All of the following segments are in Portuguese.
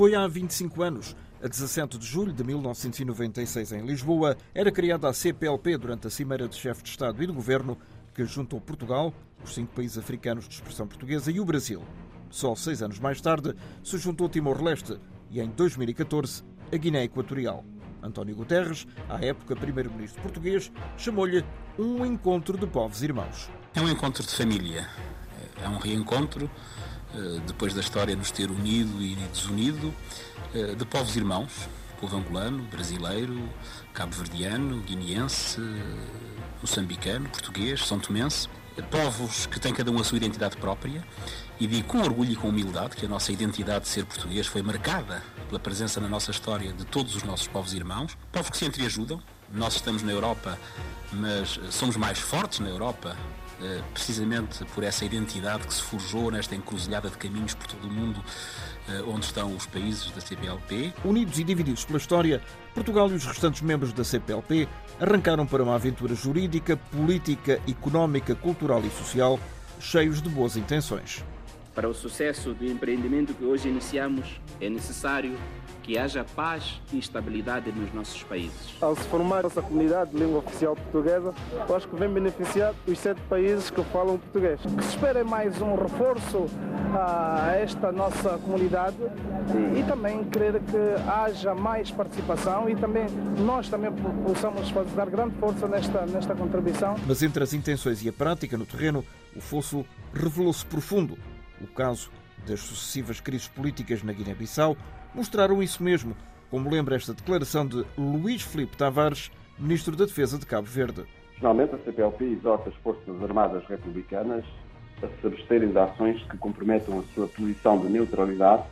Foi há 25 anos. A 17 de julho de 1996, em Lisboa, era criada a CPLP durante a Cimeira de Chefe de Estado e de Governo, que juntou Portugal, os cinco países africanos de expressão portuguesa e o Brasil. Só seis anos mais tarde se juntou Timor-Leste e, em 2014, a Guiné Equatorial. António Guterres, à época primeiro-ministro português, chamou-lhe um encontro de povos irmãos. É um encontro de família, é um reencontro depois da história nos ter unido e desunido, eh, de povos irmãos, povo angolano, brasileiro, cabo-verdiano, guineense, moçambicano, português, são tomense, povos que têm cada um a sua identidade própria e digo com orgulho e com humildade que a nossa identidade de ser português foi marcada pela presença na nossa história de todos os nossos povos irmãos, povos que se entreajudam. Nós estamos na Europa, mas somos mais fortes na Europa eh, precisamente por essa identidade que se forjou nesta encruzilhada de caminhos por todo o mundo, eh, onde estão os países da CPLP. Unidos e divididos pela história, Portugal e os restantes membros da CPLP arrancaram para uma aventura jurídica, política, económica, cultural e social, cheios de boas intenções. Para o sucesso do empreendimento que hoje iniciamos, é necessário que haja paz e estabilidade nos nossos países. Ao se formar essa comunidade de língua oficial portuguesa, eu acho que vem beneficiar os sete países que falam português. Que se espera mais um reforço a esta nossa comunidade e, e também querer que haja mais participação e também nós também possamos fazer, dar grande força nesta, nesta contribuição. Mas entre as intenções e a prática no terreno, o fosso revelou-se profundo. O caso das sucessivas crises políticas na Guiné-Bissau mostraram isso mesmo, como lembra esta declaração de Luís Filipe Tavares, Ministro da Defesa de Cabo Verde. Finalmente, a CPLP exorta as Forças Armadas Republicanas a se absterem de ações que comprometam a sua posição de neutralidade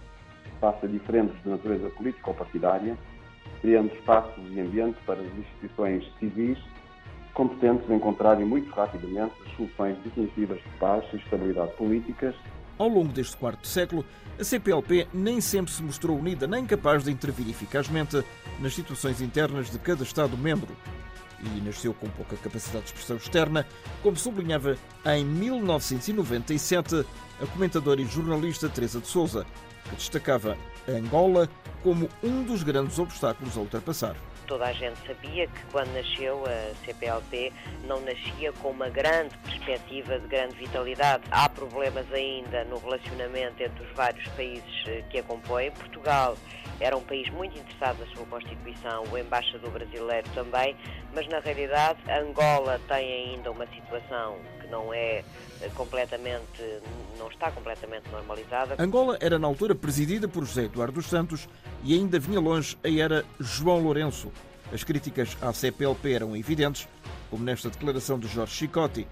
face a diferentes de natureza política ou partidária, criando espaços e ambiente para as instituições civis competentes encontrarem muito rapidamente soluções definitivas de paz e estabilidade políticas ao longo deste quarto século, a CPLP nem sempre se mostrou unida nem capaz de intervir eficazmente nas situações internas de cada Estado-membro. E nasceu com pouca capacidade de expressão externa, como sublinhava em 1997 a comentadora e jornalista Teresa de Souza, que destacava Angola como um dos grandes obstáculos a ultrapassar toda a gente sabia que quando nasceu a CPLP não nascia com uma grande perspectiva de grande vitalidade. Há problemas ainda no relacionamento entre os vários países eh, que a compõem. Portugal era um país muito interessado na sua Constituição, o embaixador brasileiro também, mas na realidade Angola tem ainda uma situação que não é eh, completamente, não está completamente normalizada. Angola era na altura presidida por José Eduardo dos Santos e ainda vinha longe a era João Lourenço. As críticas à CPLP eram evidentes, como nesta declaração de Jorge Chicotti,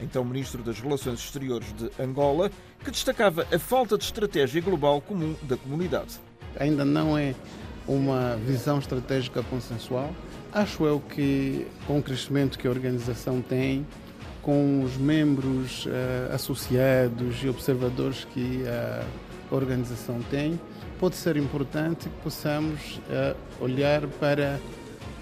então Ministro das Relações Exteriores de Angola, que destacava a falta de estratégia global comum da comunidade. Ainda não é uma visão estratégica consensual. Acho eu que, com o crescimento que a organização tem, com os membros uh, associados e observadores que a organização tem, pode ser importante que possamos uh, olhar para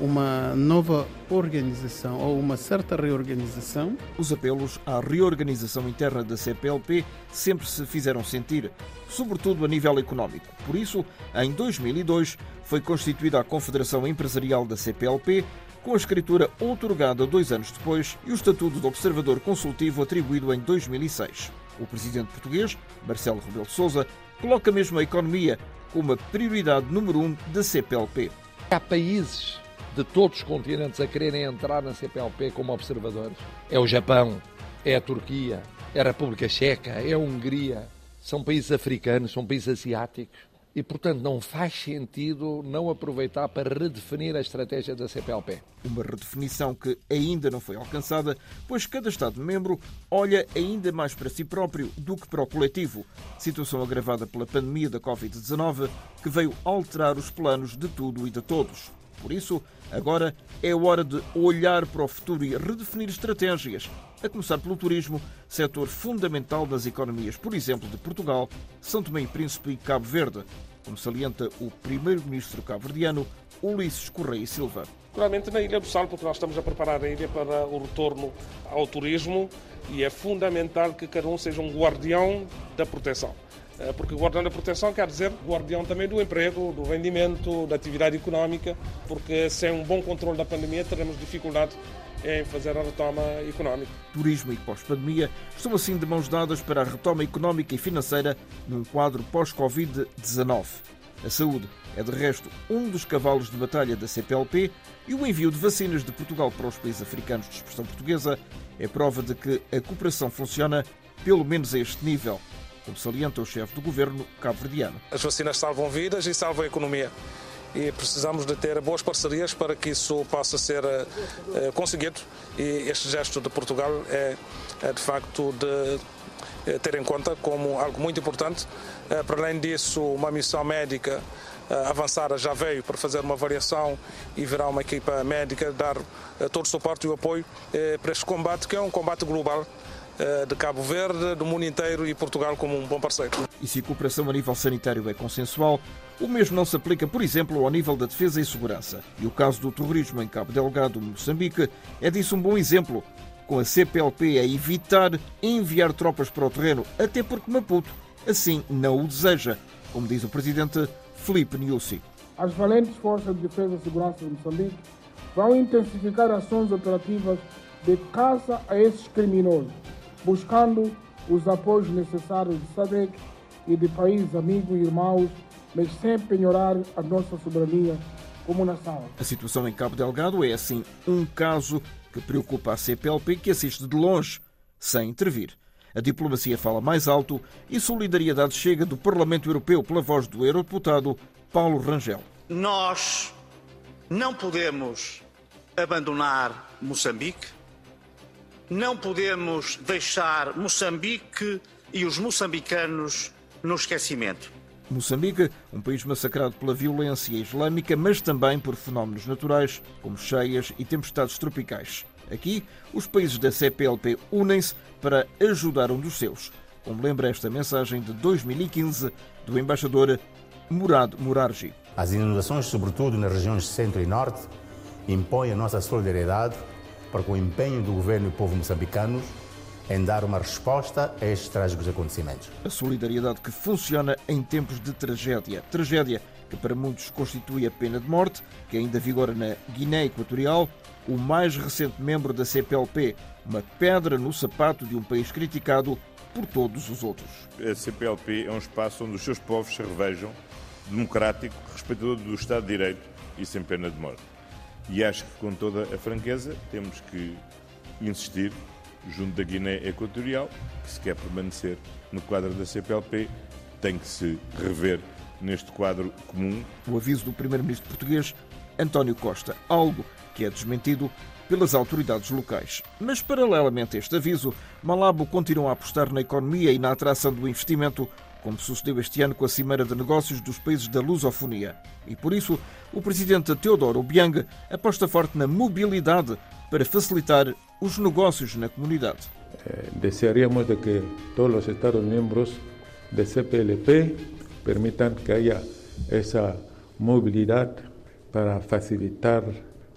uma nova organização ou uma certa reorganização. Os apelos à reorganização interna da CPLP sempre se fizeram sentir, sobretudo a nível económico. Por isso, em 2002, foi constituída a Confederação Empresarial da CPLP, com a escritura outorgada dois anos depois e o estatuto de observador consultivo atribuído em 2006. O presidente português, Marcelo Rebelo de Sousa, coloca mesmo a economia como a prioridade número um da CPLP. Há países de todos os continentes a quererem entrar na CPLP como observadores. É o Japão, é a Turquia, é a República Checa, é a Hungria. São países africanos, são países asiáticos. E, portanto, não faz sentido não aproveitar para redefinir a estratégia da CPLP. Uma redefinição que ainda não foi alcançada, pois cada Estado-membro olha ainda mais para si próprio do que para o coletivo. Situação agravada pela pandemia da Covid-19, que veio alterar os planos de tudo e de todos. Por isso, agora é hora de olhar para o futuro e redefinir estratégias, a começar pelo turismo, setor fundamental das economias, por exemplo, de Portugal, São Tomé e Príncipe e Cabo Verde, como salienta o primeiro-ministro cabo-verdiano Ulisses Correia Silva. Naturalmente na Ilha do Sal, porque nós estamos a preparar a ilha para o retorno ao turismo e é fundamental que cada um seja um guardião da proteção. Eh, porque guardião da proteção quer dizer guardião também do emprego, do rendimento, da atividade económica, porque sem um bom controle da pandemia teremos dificuldade em fazer a retoma económica. Turismo e pós-pandemia estão assim de mãos dadas para a retoma económica e financeira num quadro pós-Covid-19. A saúde é, de resto, um dos cavalos de batalha da CPLP e o envio de vacinas de Portugal para os países africanos de expressão portuguesa é prova de que a cooperação funciona, pelo menos a este nível, como salienta o chefe do governo cabo-verdiano. As vacinas salvam vidas e salvam a economia e precisamos de ter boas parcerias para que isso possa ser uh, conseguido e este gesto de Portugal é, é de facto de uh, ter em conta como algo muito importante. Uh, para além disso, uma missão médica avançada já veio para fazer uma variação e virá uma equipa médica dar todo o suporte e o apoio para este combate, que é um combate global eh, de Cabo Verde, do mundo inteiro e Portugal como um bom parceiro. E se a cooperação a nível sanitário é consensual, o mesmo não se aplica, por exemplo, ao nível da defesa e segurança. E o caso do terrorismo em Cabo Delgado, Moçambique, é disso um bom exemplo, com a CPLP a evitar enviar tropas para o terreno, até porque Maputo assim não o deseja, como diz o presidente Felipe Nyusi. As valentes forças de defesa e segurança de Moçambique vão intensificar ações operativas de caça a esses criminosos buscando os apoios necessários de SADC e de países amigos e irmãos, mas sem penhorar a nossa soberania como nação. A situação em Cabo Delgado é, assim, um caso que preocupa a CPLP, que assiste de longe, sem intervir. A diplomacia fala mais alto e solidariedade chega do Parlamento Europeu pela voz do eurodeputado Paulo Rangel. Nós não podemos abandonar Moçambique não podemos deixar Moçambique e os moçambicanos no esquecimento. Moçambique, um país massacrado pela violência islâmica, mas também por fenómenos naturais, como cheias e tempestades tropicais. Aqui, os países da CPLP unem-se para ajudar um dos seus, como lembra esta mensagem de 2015 do embaixador Murad Murarji. As inundações, sobretudo nas regiões centro e norte, impõem a nossa solidariedade para com o empenho do governo e do povo moçambicanos em dar uma resposta a estes trágicos acontecimentos. A solidariedade que funciona em tempos de tragédia. Tragédia que para muitos constitui a pena de morte, que ainda vigora na Guiné Equatorial, o mais recente membro da CPLP, uma pedra no sapato de um país criticado por todos os outros. A CPLP é um espaço onde os seus povos se revejam democrático, respeitador do Estado de Direito e sem pena de morte. E acho que, com toda a franqueza, temos que insistir, junto da Guiné Equatorial, que se quer permanecer no quadro da CPLP, tem que se rever neste quadro comum. O aviso do primeiro-ministro português, António Costa, algo que é desmentido pelas autoridades locais. Mas, paralelamente a este aviso, Malabo continua a apostar na economia e na atração do investimento como sucedeu este ano com a Cimeira de Negócios dos Países da Lusofonia. E por isso, o presidente Teodoro Obiang aposta forte na mobilidade para facilitar os negócios na comunidade. Eh, desearíamos de que todos os Estados-membros da CPLP permitam que haya essa mobilidade para facilitar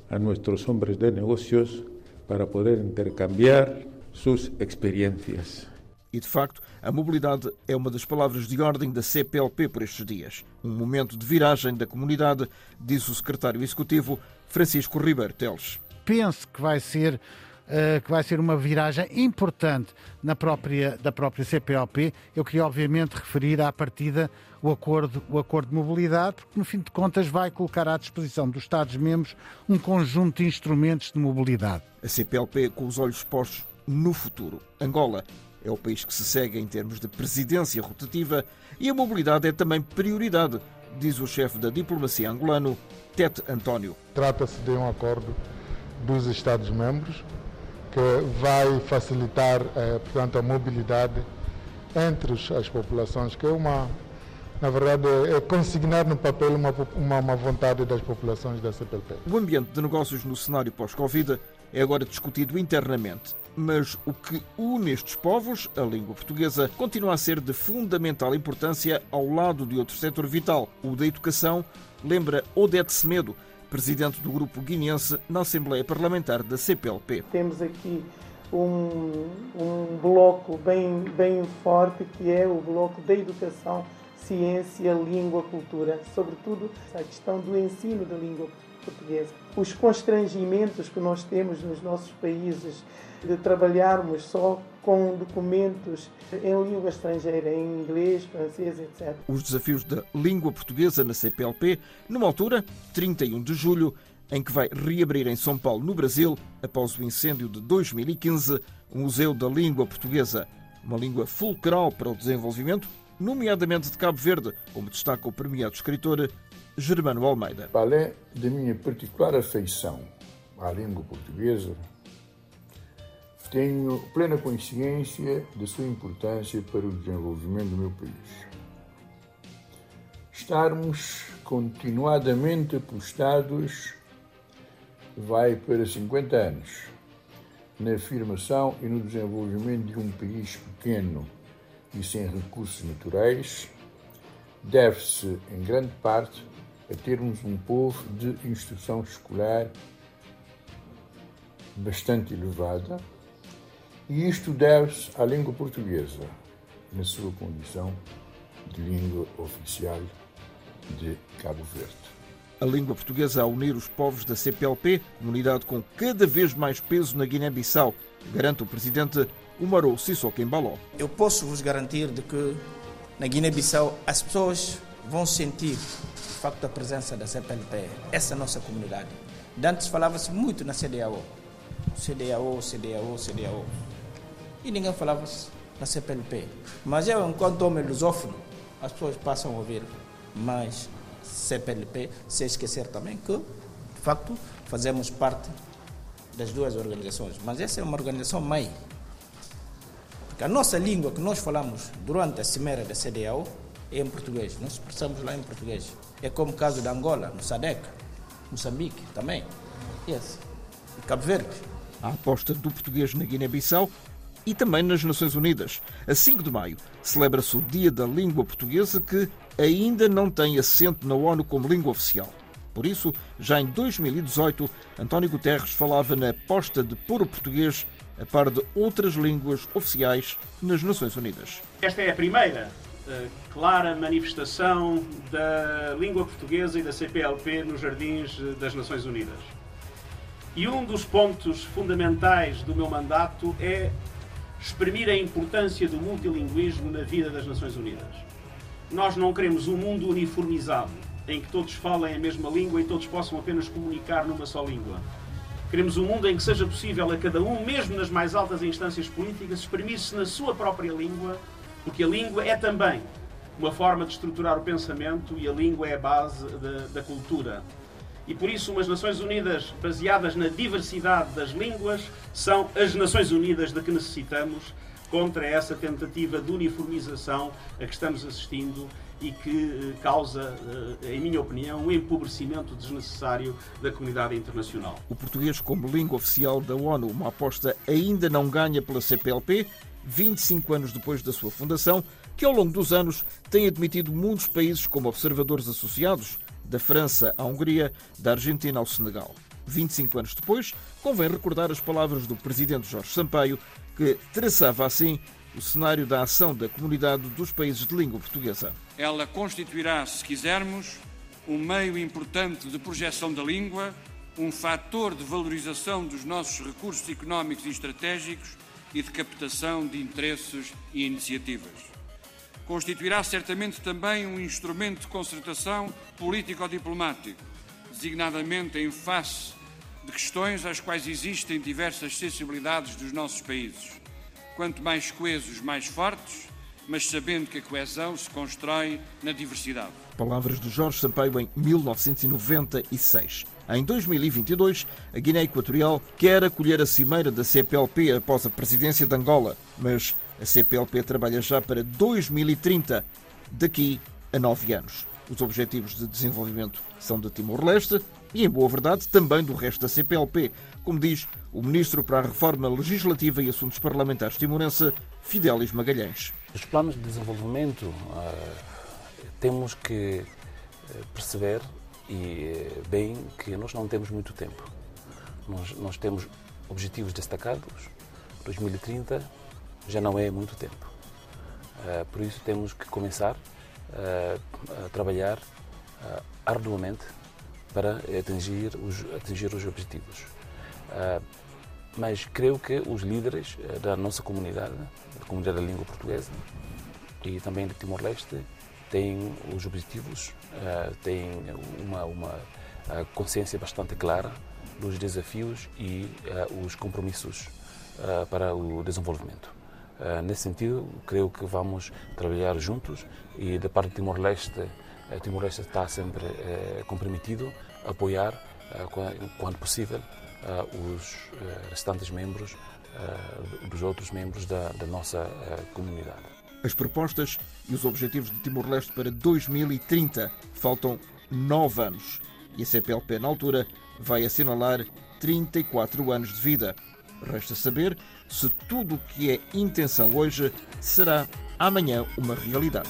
a nossos homens de negócios para poder intercambiar suas experiências. E, de facto, a mobilidade é uma das palavras de ordem da CPLP por estes dias. Um momento de viragem da comunidade, diz o secretário executivo Francisco Ribeiro Teles. Penso que vai ser Uh, que vai ser uma viragem importante na própria, da própria CPLP. Eu queria, obviamente, referir à partida o acordo, o acordo de mobilidade, porque, no fim de contas, vai colocar à disposição dos Estados-membros um conjunto de instrumentos de mobilidade. A CPLP com os olhos postos no futuro. Angola é o país que se segue em termos de presidência rotativa e a mobilidade é também prioridade, diz o chefe da diplomacia angolano, Tete António. Trata-se de um acordo dos Estados-membros que vai facilitar, eh, portanto, a mobilidade entre as populações, que é uma, na verdade, é consignar no papel uma, uma, uma vontade das populações da CPLP. O ambiente de negócios no cenário pós-Covid é agora discutido internamente mas o que une estes povos, a língua portuguesa, continua a ser de fundamental importância ao lado de outro setor vital, o da educação, lembra Odete Semedo, presidente do grupo guinense na Assembleia Parlamentar da CPLP. Temos aqui um, um bloco bem, bem forte que é o bloco da educação, ciência, língua, cultura, sobretudo a questão do ensino da língua portuguesa. Os constrangimentos que nós temos nos nossos países de trabalharmos só com documentos em língua estrangeira, em inglês, francês, etc. Os desafios da língua portuguesa na CPLP, numa altura, 31 de julho, em que vai reabrir em São Paulo, no Brasil, após o incêndio de 2015, o Museu da Língua Portuguesa, uma língua fulcral para o desenvolvimento, nomeadamente de Cabo Verde, como destaca o premiado escritor Germano Almeida. Além da minha particular afeição à língua portuguesa, tenho plena consciência da sua importância para o desenvolvimento do meu país. Estarmos continuadamente apostados vai para 50 anos na afirmação e no desenvolvimento de um país pequeno e sem recursos naturais, deve-se, em grande parte, a termos um povo de instrução escolar bastante elevada, e isto deve-se à língua portuguesa, na sua condição de língua oficial de Cabo Verde. A língua portuguesa a unir os povos da CPLP, comunidade com cada vez mais peso na Guiné-Bissau, garante o presidente Umaru Sissoko Embaló. Eu posso vos garantir de que na Guiné-Bissau as pessoas vão sentir o facto da presença da CPLP, essa nossa comunidade. Antes falava-se muito na CDAO. CDAO, CDAO, CDAO e ninguém falava na CPLP. Mas eu, enquanto homem lusófono, as pessoas passam a ouvir mais CPLP, sem esquecer também que, de facto, fazemos parte das duas organizações. Mas essa é uma organização mãe. Porque a nossa língua que nós falamos durante a cimeira da CDAO é em português. Nós expressamos lá em português. É como o caso da Angola, no SADEC, Moçambique também. Yes. E Cabo Verde. A aposta do português na Guiné-Bissau e também nas Nações Unidas. A 5 de maio celebra-se o Dia da Língua Portuguesa, que ainda não tem assento na ONU como língua oficial. Por isso, já em 2018, António Guterres falava na aposta de pôr o português a par de outras línguas oficiais nas Nações Unidas. Esta é a primeira uh, clara manifestação da língua portuguesa e da CPLP nos jardins eh, das Nações Unidas. E um dos pontos fundamentais do meu mandato é exprimir a importância do multilinguismo na vida das Nações Unidas. Nós não queremos um mundo uniformizado, em que todos falem a mesma língua e todos possam apenas comunicar numa só língua. Queremos um mundo em que seja possível a cada um, mesmo nas mais altas instâncias políticas, exprimir-se na sua própria língua, porque a língua é também uma forma de estruturar o pensamento e a língua é a base da, da cultura. E por isso, umas Nações Unidas baseadas na diversidade das línguas são as Nações Unidas de que necessitamos contra essa tentativa de uniformização a que estamos assistindo e que eh, causa, eh, em minha opinião, um empobrecimento desnecessário da comunidade internacional. O português como língua oficial da ONU, uma aposta ainda não ganha pela CPLP, 25 anos depois da sua fundação, que ao longo dos anos tem admitido muitos países como observadores associados, da França à Hungria, da Argentina ao Senegal. 25 anos depois, convém recordar as palavras do presidente Jorge Sampaio, que traçava assim o cenário da ação da comunidade dos países de língua portuguesa. Ela constituirá, se quisermos, um meio importante de projeção da língua, um fator de valorização dos nossos recursos económicos e estratégicos e de captação de interesses e iniciativas constituirá certamente também um instrumento de concertação político-diplomático, designadamente em face de questões às quais existem diversas sensibilidades dos nossos países. Quanto mais coesos, mais fortes, mas sabendo que a coesão se constrói na diversidade. Palavras de Jorge Sampaio em 1996. Em 2022, a Guiné Equatorial quer acolher a cimeira da CPLP após a presidência de Angola, mas a CPLP trabalha já para 2030, daqui a nove anos. Os Objetivos de Desenvolvimento são de Timor-Leste e, em boa verdade, também do resto da CPLP, como diz o Ministro para a Reforma Legislativa e Assuntos Parlamentares timorense, Fidelis Magalhães. Os planos de desenvolvimento uh, temos que eh, perceber e eh, bem que nós não temos muito tempo. Nós, nós temos objetivos destacados, 2030 já não é muito tempo. Por isso temos que começar a trabalhar arduamente para atingir os, atingir os objetivos. Mas creio que os líderes da nossa comunidade, da comunidade da língua portuguesa e também de Timor-Leste, têm os objetivos, têm uma, uma consciência bastante clara dos desafios e os compromissos para o desenvolvimento. Uh, nesse sentido, creio que vamos trabalhar juntos e da parte de Timor-Leste, uh, Timor-Leste está sempre uh, comprometido a apoiar, quando possível, os restantes membros dos outros membros da, da nossa comunidade. As propostas e os objetivos de Timor-Leste para 2030 faltam nove anos e a CPLP, na altura, vai assinalar 34 anos de vida. Resta saber se tudo o que é intenção hoje será amanhã uma realidade.